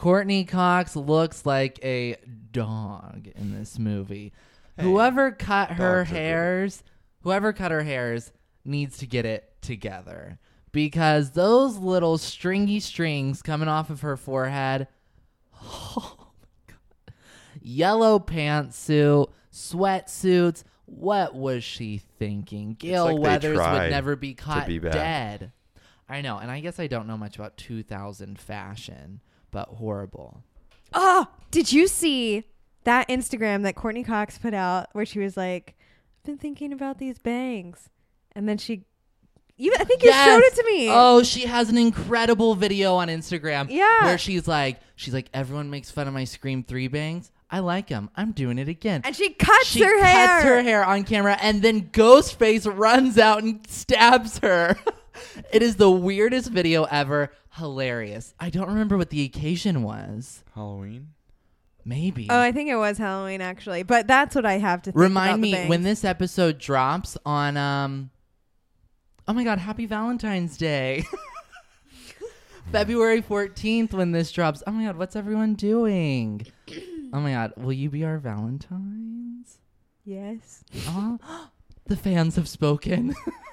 Courteney Cox looks like a dog in this movie. Hey, whoever cut her dogs are good. hairs, whoever cut her hairs needs to get it together because those little stringy strings coming off of her forehead. Oh my god. Yellow pantsuit, sweatsuits. What was she thinking? Gale like Weathers would never be caught be dead. I know, and I guess I don't know much about 2000 fashion, but horrible. Oh, did you see that Instagram that Courteney Cox put out where she was like, "I've been thinking about these bangs," and then she, you, I think you showed it to me. Oh, she has an incredible video on Instagram. Yeah. Where she's like, she's like, everyone makes fun of my Scream 3 bangs. I like them. I'm doing it again. and she cuts she her cuts hair. Cuts her hair on camera, and then Ghostface runs out and stabs her. it is the weirdest video ever. Hilarious. I don't remember what the occasion was. Halloween. Maybe. Oh, I think it was Halloween actually, but that's what I have to think Remind the me bangs. when this episode drops on um Oh my god, happy Valentine's Day. February 14th when this drops. Oh my god, what's everyone doing? Oh my god, will you be our Valentines? Yes. Aw, the fans have spoken.